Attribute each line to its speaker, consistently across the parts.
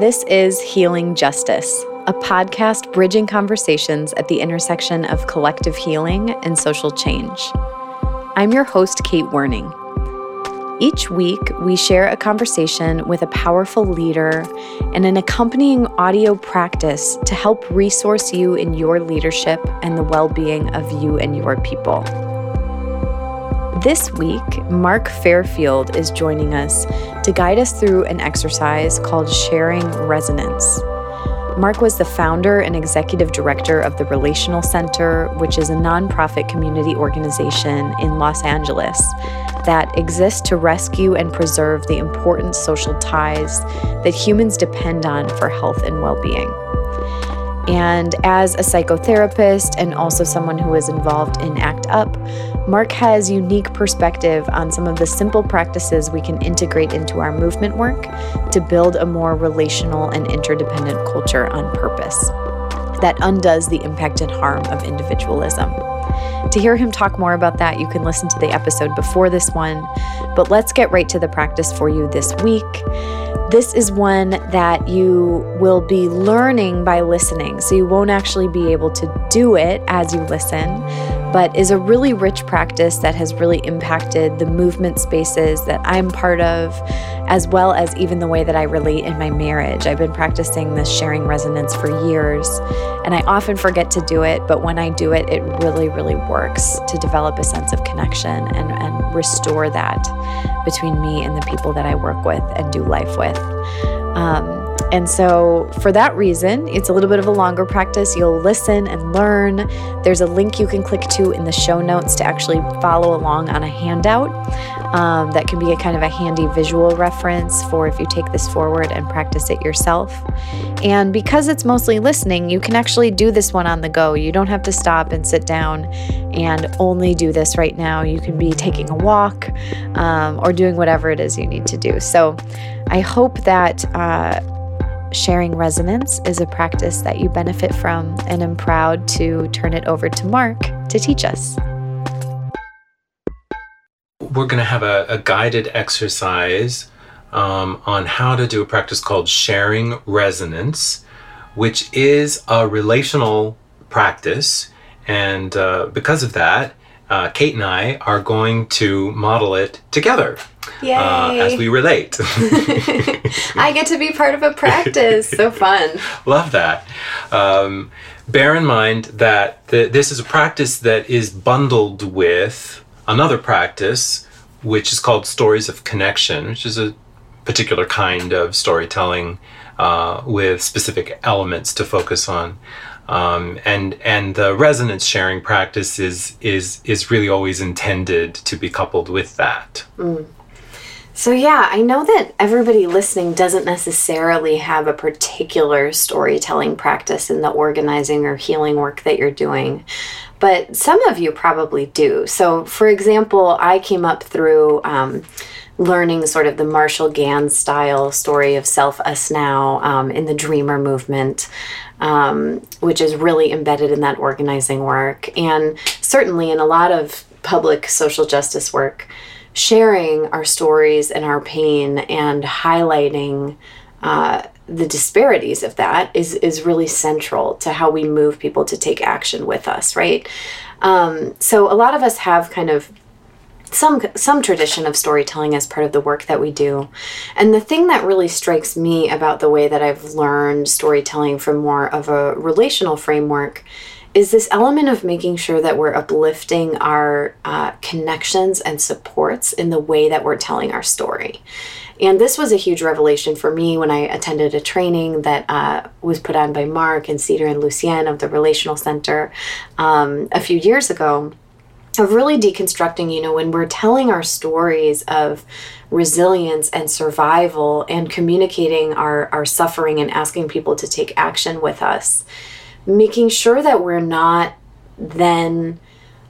Speaker 1: This is Healing Justice, a podcast bridging conversations at the intersection of collective healing and social change. I'm your host, Kate Werning. Each week, we share a conversation with a powerful leader and an accompanying audio practice to help resource you in your leadership and the well being of you and your people. This week, Mark Fairfield is joining us to guide us through an exercise called Sharing Resonance. Mark was the founder and executive director of the Relational Center, which is a nonprofit community organization in Los Angeles that exists to rescue and preserve the important social ties that humans depend on for health and well being. And as a psychotherapist and also someone who is involved in ACT UP, Mark has unique perspective on some of the simple practices we can integrate into our movement work to build a more relational and interdependent culture on purpose that undoes the impact and harm of individualism. To hear him talk more about that, you can listen to the episode before this one. But let's get right to the practice for you this week. This is one that you will be learning by listening, so you won't actually be able to do it as you listen but is a really rich practice that has really impacted the movement spaces that I'm part of, as well as even the way that I relate in my marriage. I've been practicing this sharing resonance for years, and I often forget to do it, but when I do it, it really, really works to develop a sense of connection and, and restore that between me and the people that I work with and do life with. Um, and so, for that reason, it's a little bit of a longer practice. You'll listen and learn. There's a link you can click to in the show notes to actually follow along on a handout. Um, that can be a kind of a handy visual reference for if you take this forward and practice it yourself. And because it's mostly listening, you can actually do this one on the go. You don't have to stop and sit down and only do this right now. You can be taking a walk um, or doing whatever it is you need to do. So, I hope that. Uh, Sharing resonance is a practice that you benefit from, and I'm proud to turn it over to Mark to teach us.
Speaker 2: We're going to have a, a guided exercise um, on how to do a practice called sharing resonance, which is a relational practice. And uh, because of that, uh, Kate and I are going to model it together uh, as we relate.
Speaker 1: I get to be part of a practice. So fun.
Speaker 2: Love that. Um, bear in mind that this is a practice that is bundled with another practice, which is called Stories of Connection, which is a particular kind of storytelling uh, with specific elements to focus on. Um, and and the resonance sharing practice is is is really always intended to be coupled with that. Mm.
Speaker 1: So, yeah, I know that everybody listening doesn't necessarily have a particular storytelling practice in the organizing or healing work that you're doing, but some of you probably do. So, for example, I came up through um, learning sort of the Marshall Ganz style story of self us now um, in the Dreamer movement. Um, which is really embedded in that organizing work, and certainly in a lot of public social justice work sharing our stories and our pain and highlighting uh, the disparities of that is is really central to how we move people to take action with us, right? Um, so a lot of us have kind of some some tradition of storytelling as part of the work that we do. And the thing that really strikes me about the way that I've learned storytelling from more of a relational framework is this element of making sure that we're uplifting our uh, connections and supports in the way that we're telling our story. And this was a huge revelation for me when I attended a training that uh, was put on by Mark and Cedar and Lucienne of the Relational Center um, a few years ago of really deconstructing, you know, when we're telling our stories of resilience and survival and communicating our, our suffering and asking people to take action with us making sure that we're not then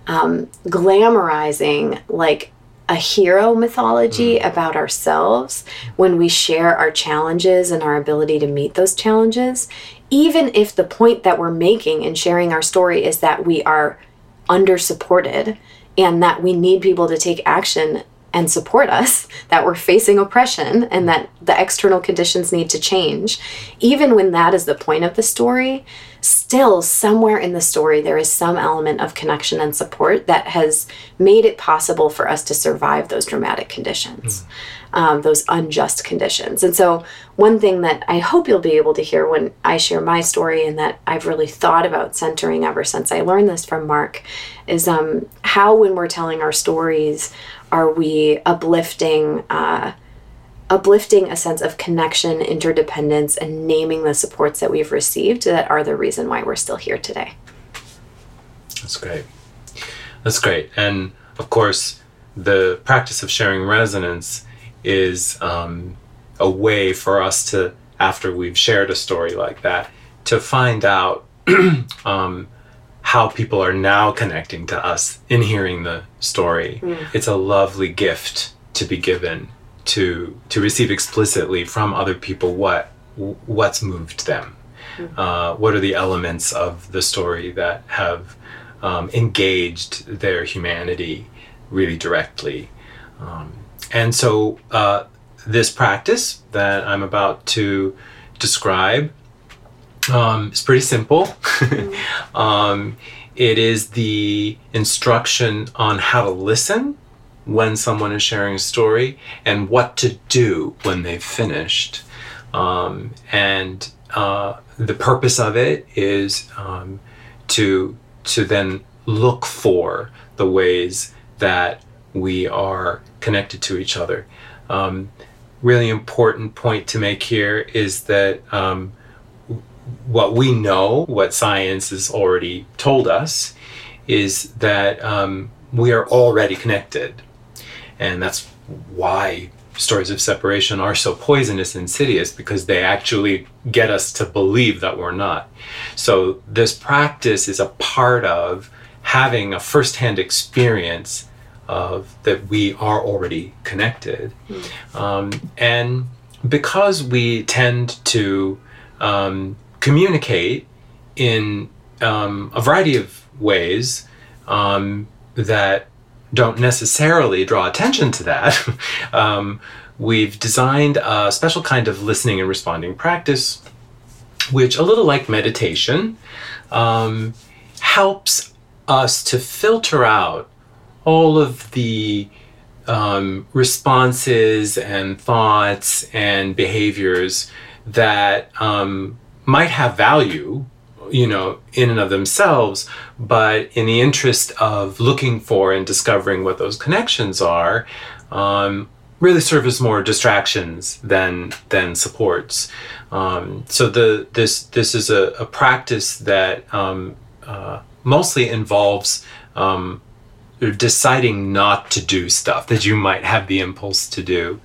Speaker 1: um, glamorizing like a hero mythology mm. about ourselves when we share our challenges and our ability to meet those challenges, even if the point that we're making in sharing our story is that we are under supported and that we need people to take action and support us that we're facing oppression and that the external conditions need to change, even when that is the point of the story, still somewhere in the story there is some element of connection and support that has made it possible for us to survive those dramatic conditions. Mm. Um, those unjust conditions. And so, one thing that I hope you'll be able to hear when I share my story, and that I've really thought about centering ever since I learned this from Mark, is um, how when we're telling our stories, are we uplifting uh, uplifting a sense of connection interdependence and naming the supports that we've received that are the reason why we're still here today
Speaker 2: that's great that's great and of course the practice of sharing resonance is um, a way for us to after we've shared a story like that to find out um, how people are now connecting to us in hearing the story. Mm. It's a lovely gift to be given to to receive explicitly from other people what what's moved them. Mm. Uh, what are the elements of the story that have um, engaged their humanity really directly? Um, and so, uh, this practice that I'm about to describe um, it's pretty simple. Mm-hmm. um, it is the instruction on how to listen when someone is sharing a story and what to do when they've finished. Um, and uh, the purpose of it is um, to to then look for the ways that we are connected to each other. Um, really important point to make here is that um, what we know, what science has already told us, is that um, we are already connected. And that's why stories of separation are so poisonous and insidious because they actually get us to believe that we're not. So, this practice is a part of having a firsthand experience of that we are already connected. Mm. Um, and because we tend to um, communicate in um, a variety of ways um, that don't necessarily draw attention to that. um, we've designed a special kind of listening and responding practice, which, a little like meditation, um, helps us to filter out all of the um, responses and thoughts and behaviors that um, might have value you know in and of themselves but in the interest of looking for and discovering what those connections are um, really serve as more distractions than than supports um, so the this this is a, a practice that um, uh, mostly involves um, deciding not to do stuff that you might have the impulse to do.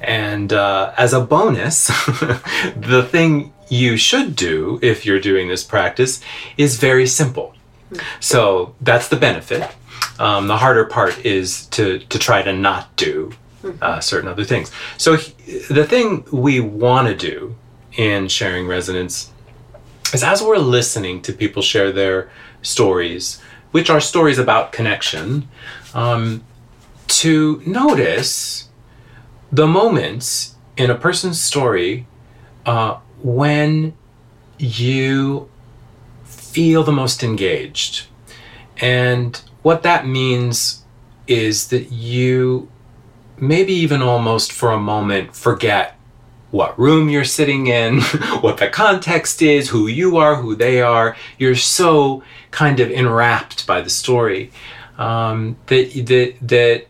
Speaker 2: And uh, as a bonus, the thing you should do if you're doing this practice is very simple. So that's the benefit. Um, the harder part is to, to try to not do uh, certain other things. So the thing we want to do in sharing resonance is as we're listening to people share their stories, which are stories about connection, um, to notice the moments in a person's story uh, when you feel the most engaged. And what that means is that you maybe even almost for a moment forget what room you're sitting in, what the context is, who you are, who they are. You're so kind of enwrapped by the story um, that that that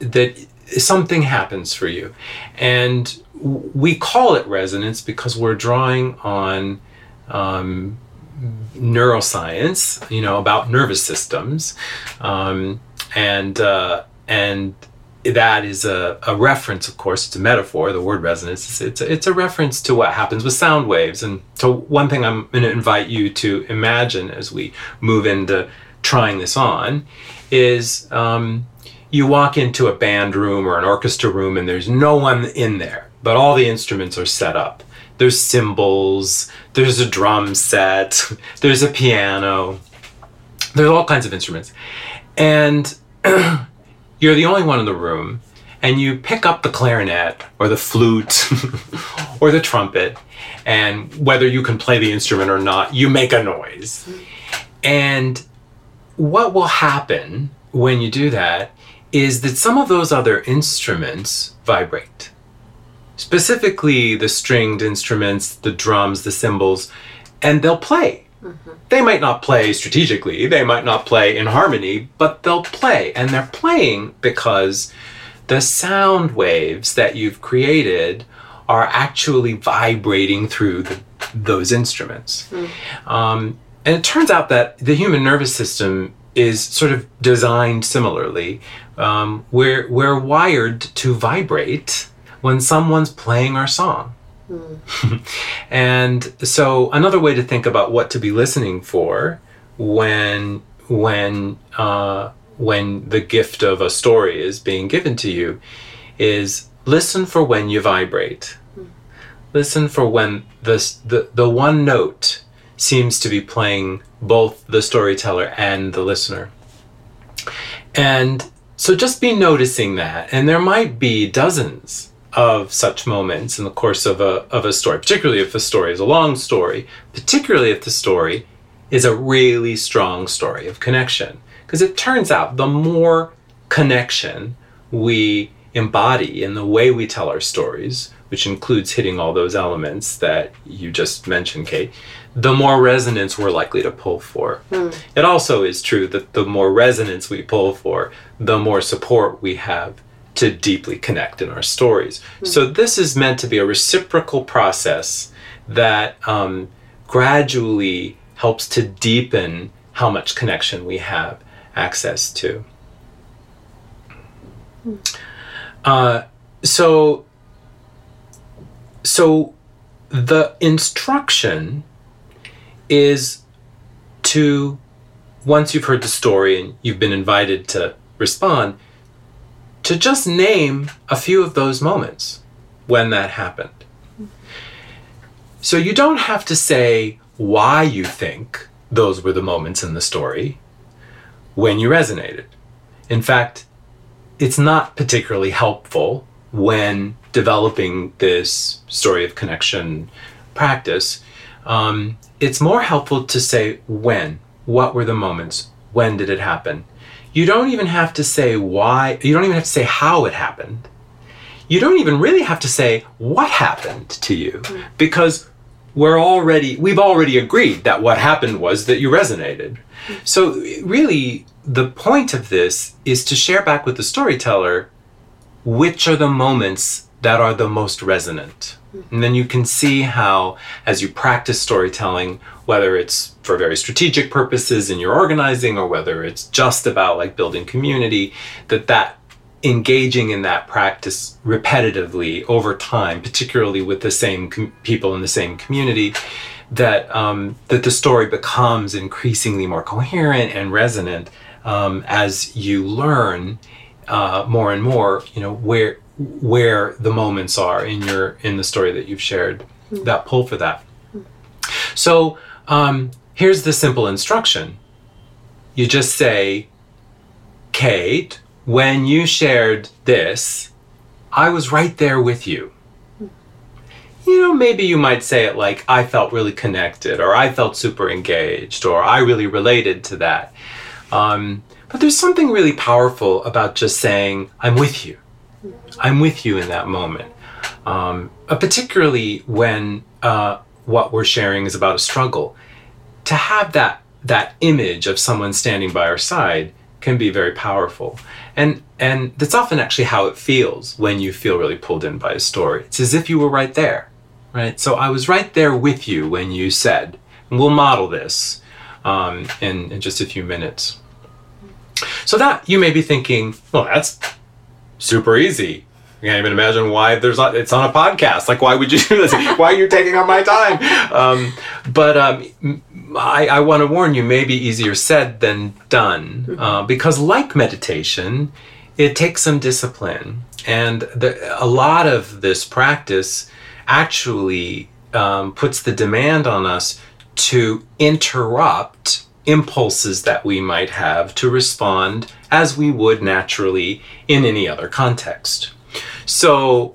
Speaker 2: that something happens for you, and we call it resonance because we're drawing on um, neuroscience, you know, about nervous systems, um, and uh, and that is a, a reference, of course, it's a metaphor. The word resonance, it's a, it's a reference to what happens with sound waves. And so, one thing I'm going to invite you to imagine as we move into trying this on is um, you walk into a band room or an orchestra room and there's no one in there, but all the instruments are set up. There's cymbals, there's a drum set, there's a piano, there's all kinds of instruments. And you're the only one in the room and you pick up the clarinet or the flute or the trumpet, and whether you can play the instrument or not, you make a noise. And what will happen when you do that is that some of those other instruments vibrate. Specifically, the stringed instruments, the drums, the cymbals, and they'll play. Mm-hmm. They might not play strategically, they might not play in harmony, but they'll play. And they're playing because the sound waves that you've created are actually vibrating through the, those instruments. Mm. Um, and it turns out that the human nervous system is sort of designed similarly. Um, we're, we're wired to vibrate when someone's playing our song. Mm. and so another way to think about what to be listening for when when uh, when the gift of a story is being given to you is listen for when you vibrate. Mm. Listen for when the, the the one note seems to be playing both the storyteller and the listener. And so just be noticing that. And there might be dozens of such moments in the course of a, of a story, particularly if the story is a long story, particularly if the story is a really strong story of connection. Because it turns out the more connection we embody in the way we tell our stories, which includes hitting all those elements that you just mentioned, Kate, the more resonance we're likely to pull for. Mm. It also is true that the more resonance we pull for, the more support we have to deeply connect in our stories. Mm. So, this is meant to be a reciprocal process that um, gradually helps to deepen how much connection we have access to. Mm. Uh, so, so the instruction is to once you've heard the story and you've been invited to respond to just name a few of those moments when that happened so you don't have to say why you think those were the moments in the story when you resonated in fact it's not particularly helpful when developing this story of connection practice um, it's more helpful to say when. What were the moments? When did it happen? You don't even have to say why, you don't even have to say how it happened. You don't even really have to say what happened to you mm. because we're already we've already agreed that what happened was that you resonated. Mm. So really the point of this is to share back with the storyteller which are the moments that are the most resonant. And then you can see how, as you practice storytelling, whether it's for very strategic purposes in your organizing or whether it's just about like building community, that that engaging in that practice repetitively over time, particularly with the same com- people in the same community, that um, that the story becomes increasingly more coherent and resonant um, as you learn uh, more and more. You know where where the moments are in your in the story that you've shared mm-hmm. that pull for that. So um, here's the simple instruction. You just say kate when you shared this i was right there with you. You know maybe you might say it like i felt really connected or i felt super engaged or i really related to that. Um, but there's something really powerful about just saying i'm with you I'm with you in that moment. Um, uh, particularly when uh, what we're sharing is about a struggle. To have that that image of someone standing by our side can be very powerful. And and that's often actually how it feels when you feel really pulled in by a story. It's as if you were right there. Right? So I was right there with you when you said, and we'll model this um, in, in just a few minutes. So that you may be thinking, well, that's super easy. I can't even imagine why there's not, it's on a podcast. Like, why would you do this? why are you taking up my time? Um, but um, I, I want to warn you, maybe easier said than done, uh, because like meditation, it takes some discipline, and the, a lot of this practice actually um, puts the demand on us to interrupt impulses that we might have to respond as we would naturally in any other context. So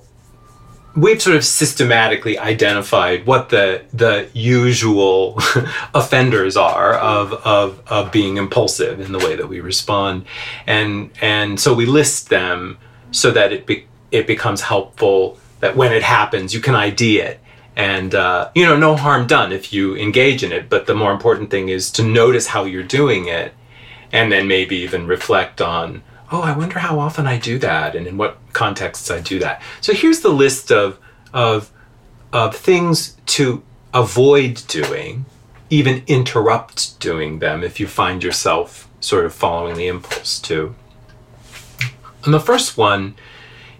Speaker 2: we've sort of systematically identified what the the usual offenders are of, of of being impulsive in the way that we respond and and so we list them so that it be, it becomes helpful that when it happens you can ID it and uh, you know no harm done if you engage in it but the more important thing is to notice how you're doing it and then maybe even reflect on oh i wonder how often i do that and in what contexts i do that. So here's the list of of of things to avoid doing even interrupt doing them if you find yourself sort of following the impulse to. And the first one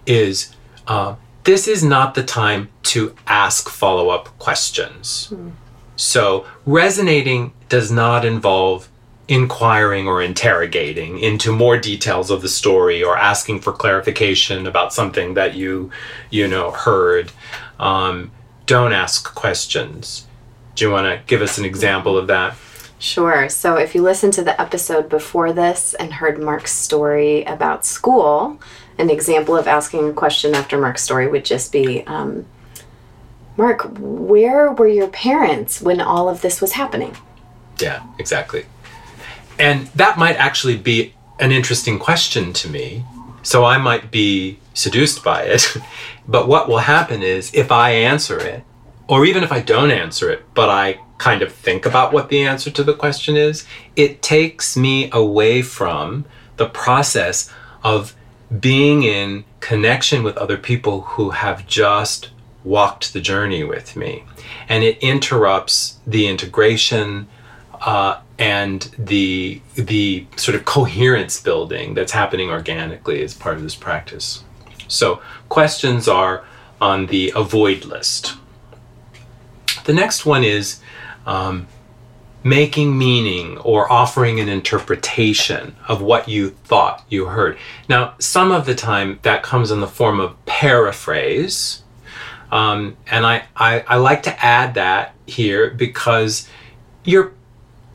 Speaker 2: is uh, this is not the time to ask follow up questions. Hmm. So, resonating does not involve inquiring or interrogating into more details of the story or asking for clarification about something that you you know heard um, don't ask questions do you want to give us an example of that
Speaker 1: Sure. So if you listened to the episode before this and heard Mark's story about school, an example of asking a question after Mark's story would just be um, Mark, where were your parents when all of this was happening?
Speaker 2: Yeah, exactly. And that might actually be an interesting question to me. So I might be seduced by it. but what will happen is if I answer it, or even if I don't answer it, but I kind of think about what the answer to the question is, it takes me away from the process of being in connection with other people who have just walked the journey with me. And it interrupts the integration uh, and the the sort of coherence building that's happening organically as part of this practice. So questions are on the avoid list. The next one is um, making meaning or offering an interpretation of what you thought you heard. Now, some of the time that comes in the form of paraphrase. Um, and I, I, I like to add that here because you're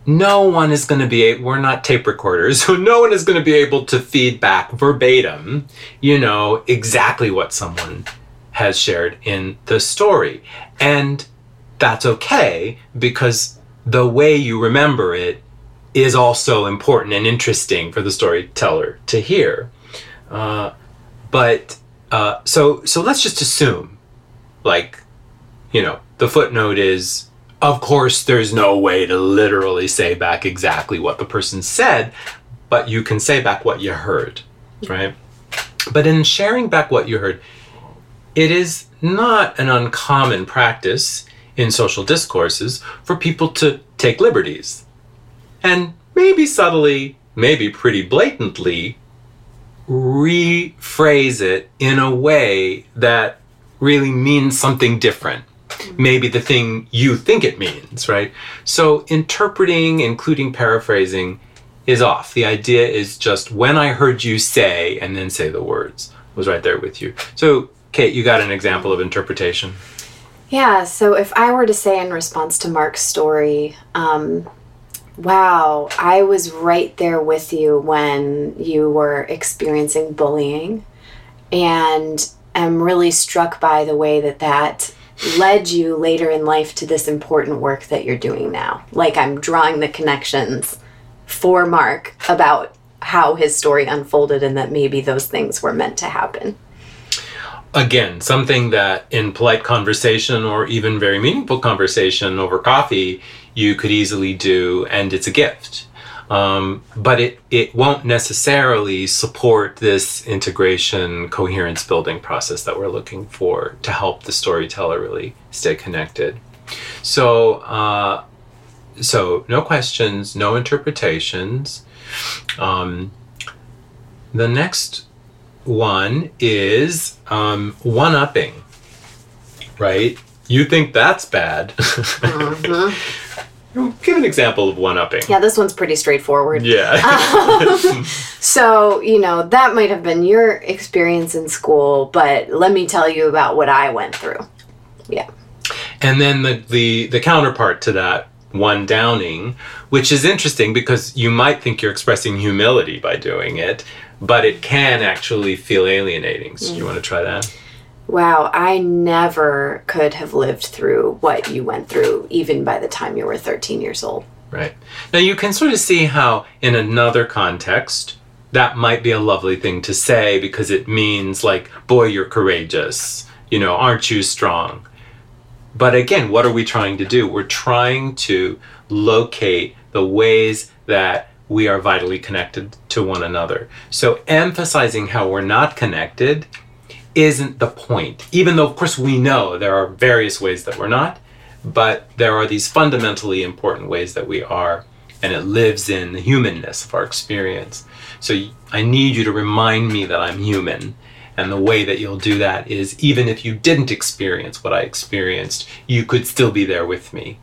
Speaker 2: no one is going to be we're not tape recorders so no one is going to be able to feed back verbatim you know exactly what someone has shared in the story and that's okay because the way you remember it is also important and interesting for the storyteller to hear uh, but uh, so so let's just assume like you know the footnote is of course, there's no way to literally say back exactly what the person said, but you can say back what you heard, right? But in sharing back what you heard, it is not an uncommon practice in social discourses for people to take liberties and maybe subtly, maybe pretty blatantly rephrase it in a way that really means something different maybe the thing you think it means, right? So interpreting, including paraphrasing, is off. The idea is just when I heard you say, and then say the words, was right there with you. So, Kate, you got an example of interpretation.
Speaker 1: Yeah, so if I were to say in response to Mark's story, um, wow, I was right there with you when you were experiencing bullying, and am really struck by the way that that led you later in life to this important work that you're doing now. Like I'm drawing the connections for Mark about how his story unfolded and that maybe those things were meant to happen.
Speaker 2: Again, something that in polite conversation or even very meaningful conversation over coffee, you could easily do, and it's a gift. Um, but it, it won't necessarily support this integration coherence building process that we're looking for to help the storyteller really stay connected. So, uh, so no questions, no interpretations. Um, the next one is um, one upping, right? You think that's bad. mm-hmm. Give an example of one upping.
Speaker 1: Yeah, this one's pretty straightforward.
Speaker 2: Yeah.
Speaker 1: um, so, you know, that might have been your experience in school, but let me tell you about what I went through. Yeah.
Speaker 2: And then the, the, the counterpart to that one downing, which is interesting because you might think you're expressing humility by doing it, but it can actually feel alienating. So, mm. you want to try that?
Speaker 1: Wow, I never could have lived through what you went through, even by the time you were 13 years old.
Speaker 2: Right. Now, you can sort of see how, in another context, that might be a lovely thing to say because it means, like, boy, you're courageous. You know, aren't you strong? But again, what are we trying to do? We're trying to locate the ways that we are vitally connected to one another. So emphasizing how we're not connected isn't the point. Even though, of course, we know there are various ways that we're not, but there are these fundamentally important ways that we are, and it lives in the humanness of our experience. So I need you to remind me that I'm human and the way that you'll do that is even if you didn't experience what I experienced, you could still be there with me.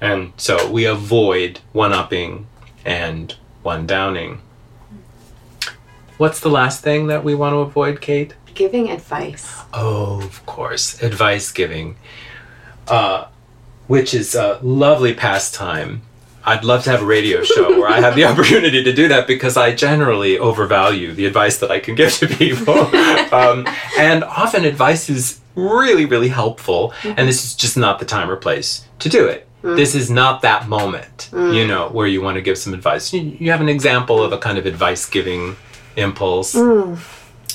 Speaker 2: And so we avoid one upping and one downing. What's the last thing that we want to avoid, Kate?
Speaker 1: Giving advice.
Speaker 2: Oh, of course, advice giving, uh, which is a lovely pastime I'd love to have a radio show where I have the opportunity to do that because I generally overvalue the advice that I can give to people. um, and often advice is really, really helpful, mm-hmm. and this is just not the time or place to do it. Mm. This is not that moment, mm. you know, where you want to give some advice. You, you, have an example of a kind of advice giving impulse.
Speaker 1: Mm.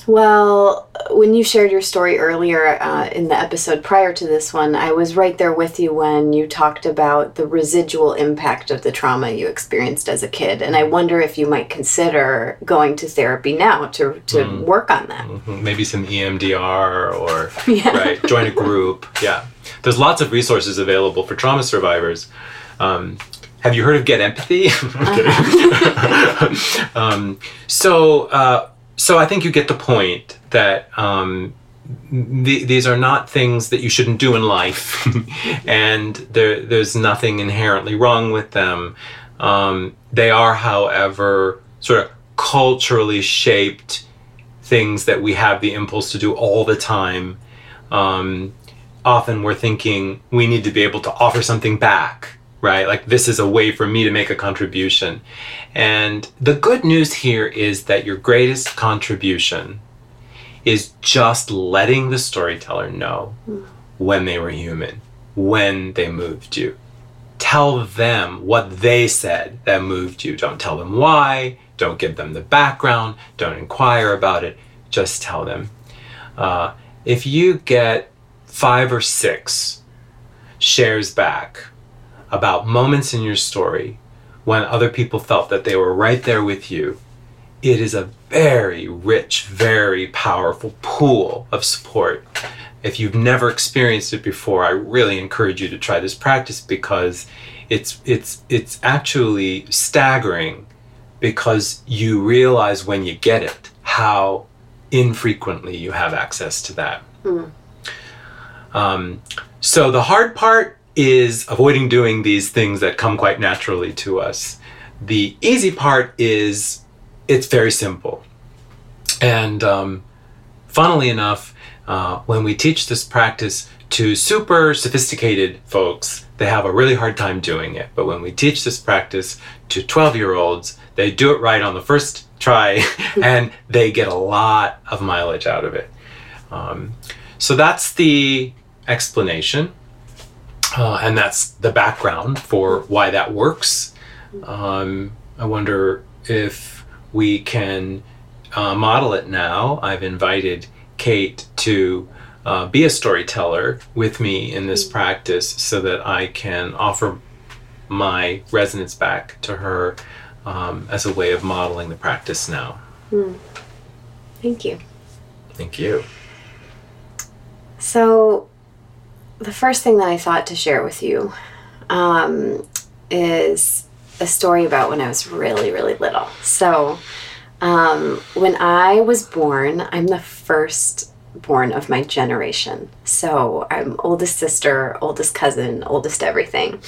Speaker 1: Well, when you shared your story earlier uh, in the episode prior to this one, I was right there with you when you talked about the residual impact of the trauma you experienced as a kid. And I wonder if you might consider going to therapy now to, to mm. work on that.
Speaker 2: Mm-hmm. Maybe some EMDR or yeah. right, join a group. Yeah. There's lots of resources available for trauma survivors. Um, have you heard of Get Empathy? uh-huh. um, so, uh, so I think you get the point that um, th- these are not things that you shouldn't do in life, and there, there's nothing inherently wrong with them. Um, they are, however, sort of culturally shaped things that we have the impulse to do all the time. Um, often we're thinking we need to be able to offer something back right? Like this is a way for me to make a contribution. And the good news here is that your greatest contribution is just letting the storyteller know when they were human, when they moved you. Tell them what they said that moved you. Don't tell them why. Don't give them the background. Don't inquire about it. Just tell them. Uh, if you get five or six shares back about moments in your story when other people felt that they were right there with you, it is a very rich, very powerful pool of support. If you've never experienced it before, I really encourage you to try this practice because it's it's it's actually staggering because you realize when you get it how infrequently you have access to that. Mm. Um, so the hard part is avoiding doing these things that come quite naturally to us. The easy part is it's very simple. And um, funnily enough, uh, when we teach this practice to super sophisticated folks, they have a really hard time doing it. But when we teach this practice to 12 year olds, they do it right on the first try and they get a lot of mileage out of it. Um, so that's the explanation. Uh, and that's the background for why that works. Um, I wonder if we can uh, model it now. I've invited Kate to uh, be a storyteller with me in this practice so that I can offer my resonance back to her um, as a way of modeling the practice now. Mm.
Speaker 1: Thank you.
Speaker 2: Thank you.
Speaker 1: So, the first thing that I thought to share with you um, is a story about when I was really, really little. So, um, when I was born, I'm the first born of my generation. So, I'm oldest sister, oldest cousin, oldest everything.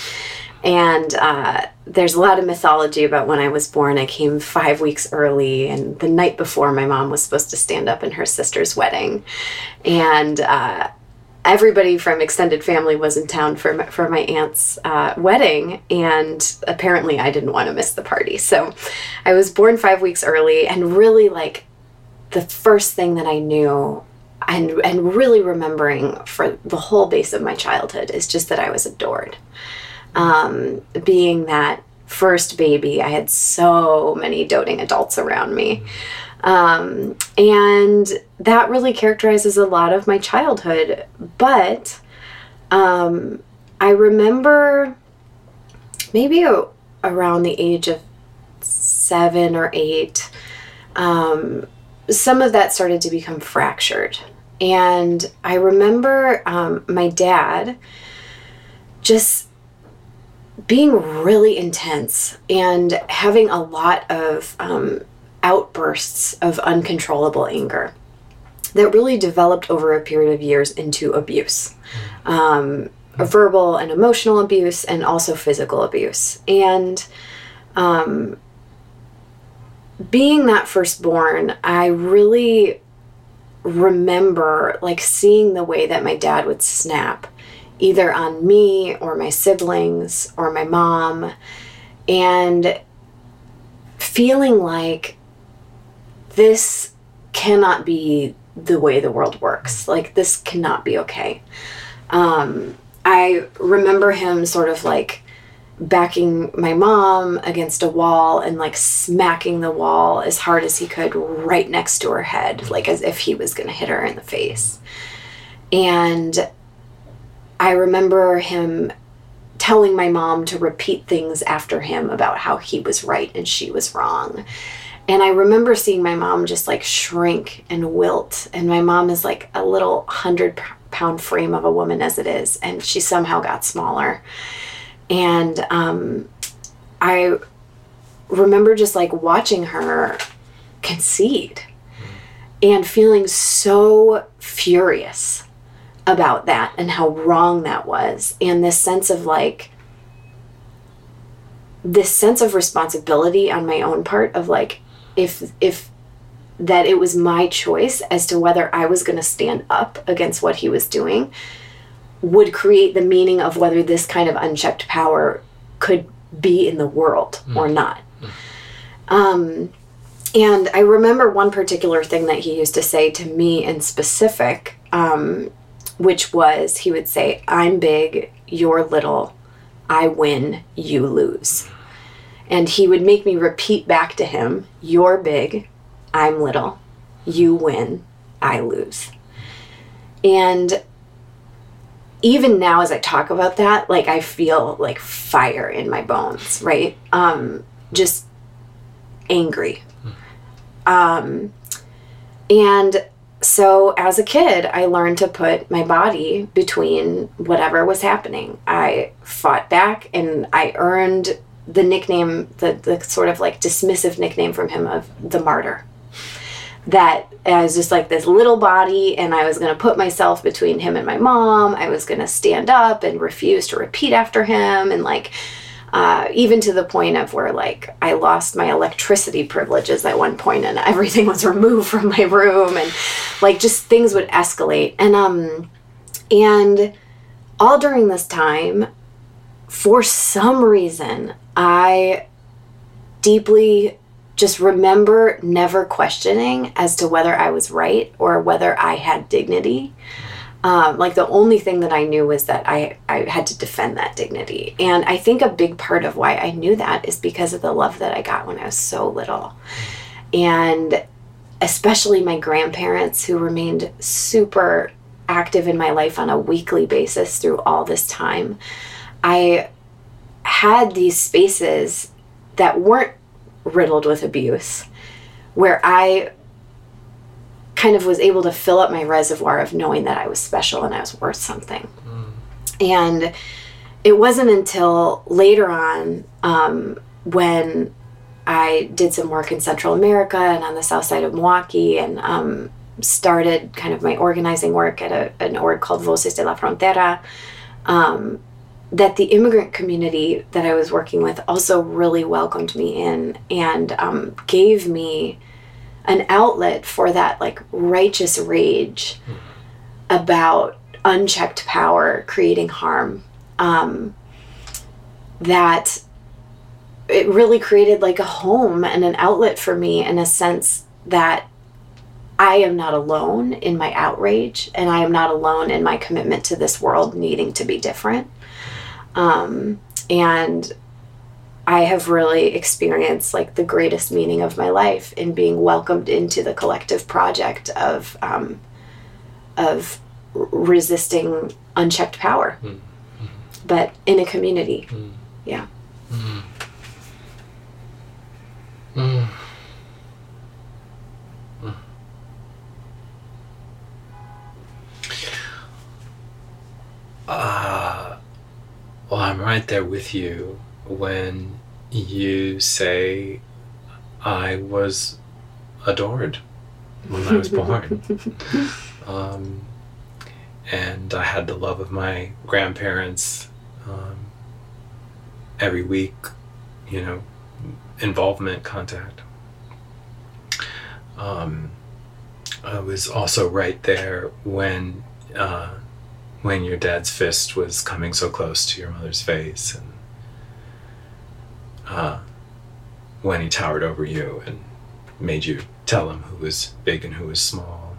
Speaker 1: And uh, there's a lot of mythology about when I was born. I came five weeks early, and the night before, my mom was supposed to stand up in her sister's wedding. And uh, everybody from extended family was in town for my, for my aunt's uh, wedding, and apparently I didn't want to miss the party. So I was born five weeks early, and really like the first thing that I knew. And, and really remembering for the whole base of my childhood is just that I was adored. Um, being that first baby, I had so many doting adults around me. Um, and that really characterizes a lot of my childhood. But um, I remember maybe around the age of seven or eight, um, some of that started to become fractured. And I remember um, my dad just being really intense and having a lot of um, outbursts of uncontrollable anger that really developed over a period of years into abuse. Um, verbal and emotional abuse and also physical abuse. And um, being that firstborn i really remember like seeing the way that my dad would snap either on me or my siblings or my mom and feeling like this cannot be the way the world works. Like, this cannot be okay. Um, I remember him sort of like backing my mom against a wall and like smacking the wall as hard as he could right next to her head, like as if he was going to hit her in the face. And I remember him telling my mom to repeat things after him about how he was right and she was wrong. And I remember seeing my mom just like shrink and wilt. And my mom is like a little hundred pound frame of a woman as it is. And she somehow got smaller. And um, I remember just like watching her concede and feeling so furious about that and how wrong that was. And this sense of like, this sense of responsibility on my own part of like if if that it was my choice as to whether I was going to stand up against what he was doing would create the meaning of whether this kind of unchecked power could be in the world mm. or not. Mm. Um, and I remember one particular thing that he used to say to me in specific, um, which was he would say, I'm big, you're little, I win, you lose. And he would make me repeat back to him, You're big, I'm little, you win, I lose. And even now as I talk about that, like I feel like fire in my bones, right? Um, just angry. Um, and so as a kid, I learned to put my body between whatever was happening. I fought back and I earned the nickname, the, the sort of like dismissive nickname from him of the martyr. That uh, I was just like this little body, and I was going to put myself between him and my mom. I was going to stand up and refuse to repeat after him, and like, uh, even to the point of where like I lost my electricity privileges at one point, and everything was removed from my room, and like just things would escalate, and um, and all during this time, for some reason, I deeply just remember never questioning as to whether I was right or whether I had dignity. Um, like the only thing that I knew was that I, I had to defend that dignity. And I think a big part of why I knew that is because of the love that I got when I was so little. And especially my grandparents who remained super active in my life on a weekly basis through all this time. I had these spaces that weren't riddled with abuse where I kind of was able to fill up my reservoir of knowing that I was special and I was worth something. Mm. And it wasn't until later on um, when I did some work in Central America and on the south side of Milwaukee and um, started kind of my organizing work at a, an org called Voces de la Frontera. Um, that the immigrant community that I was working with also really welcomed me in and um, gave me an outlet for that like righteous rage mm. about unchecked power creating harm. Um, that it really created like a home and an outlet for me in a sense that I am not alone in my outrage and I am not alone in my commitment to this world needing to be different. Um, and I have really experienced like the greatest meaning of my life in being welcomed into the collective project of um, of resisting unchecked power, mm. but in a community. Mm. Yeah. Mm.
Speaker 2: Uh, well, I'm right there with you when you say I was adored when I was born. um, and I had the love of my grandparents um, every week, you know, involvement, contact. Um, I was also right there when uh, when your dad's fist was coming so close to your mother's face, and uh, when he towered over you and made you tell him who was big and who was small,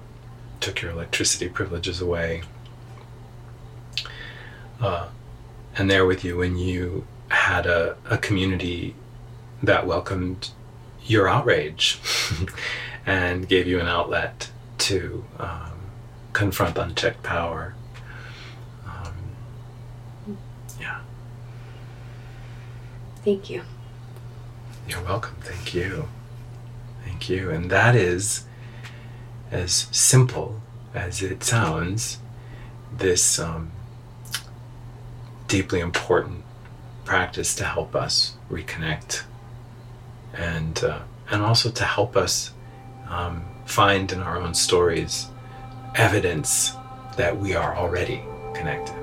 Speaker 2: took your electricity privileges away. Uh, and there with you when you had a, a community that welcomed your outrage and gave you an outlet to um, confront unchecked power. Um, yeah.
Speaker 1: Thank you.
Speaker 2: You're welcome. Thank you. Thank you. And that is as simple as it sounds, this um, deeply important practice to help us reconnect and uh, and also to help us um, find in our own stories evidence that we are already connected.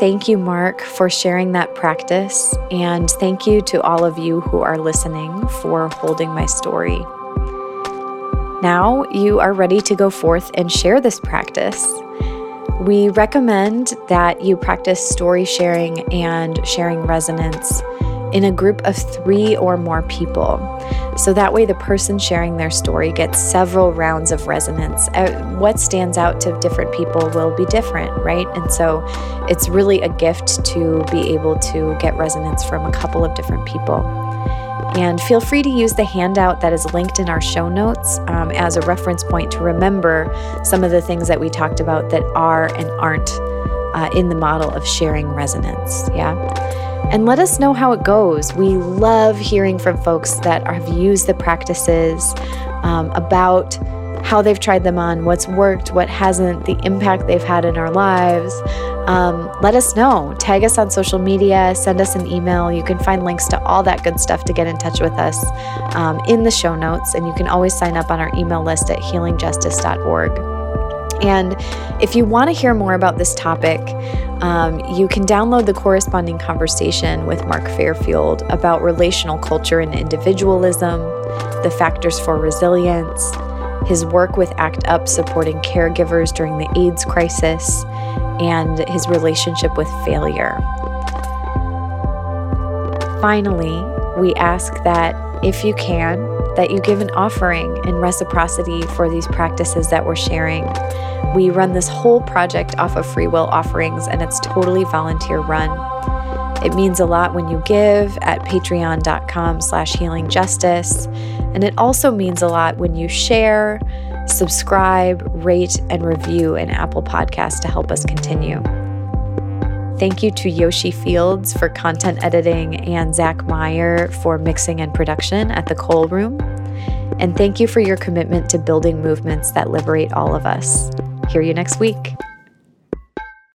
Speaker 1: Thank you, Mark, for sharing that practice. And thank you to all of you who are listening for holding my story. Now you are ready to go forth and share this practice. We recommend that you practice story sharing and sharing resonance in a group of three or more people. So that way, the person sharing their story gets several rounds of resonance. Uh, what stands out to different people will be different, right? And so it's really a gift to be able to get resonance from a couple of different people. And feel free to use the handout that is linked in our show notes um, as a reference point to remember some of the things that we talked about that are and aren't uh, in the model of sharing resonance. Yeah. And let us know how it goes. We love hearing from folks that have used the practices um, about how they've tried them on, what's worked, what hasn't, the impact they've had in our lives. Um, let us know. Tag us on social media, send us an email. You can find links to all that good stuff to get in touch with us um, in the show notes. And you can always sign up on our email list at healingjustice.org. And if you want to hear more about this topic, um, you can download the corresponding conversation with Mark Fairfield about relational culture and individualism, the factors for resilience, his work with ACT UP supporting caregivers during the AIDS crisis, and his relationship with failure. Finally, we ask that if you can, that you give an offering in reciprocity for these practices that we're sharing. We run this whole project off of free will offerings and it's totally volunteer run. It means a lot when you give at patreon.com slash healingjustice. And it also means a lot when you share, subscribe, rate, and review an Apple podcast to help us continue. Thank you to Yoshi Fields for content editing and Zach Meyer for mixing and production at the Cole Room. And thank you for your commitment to building movements that liberate all of us. Hear you next week.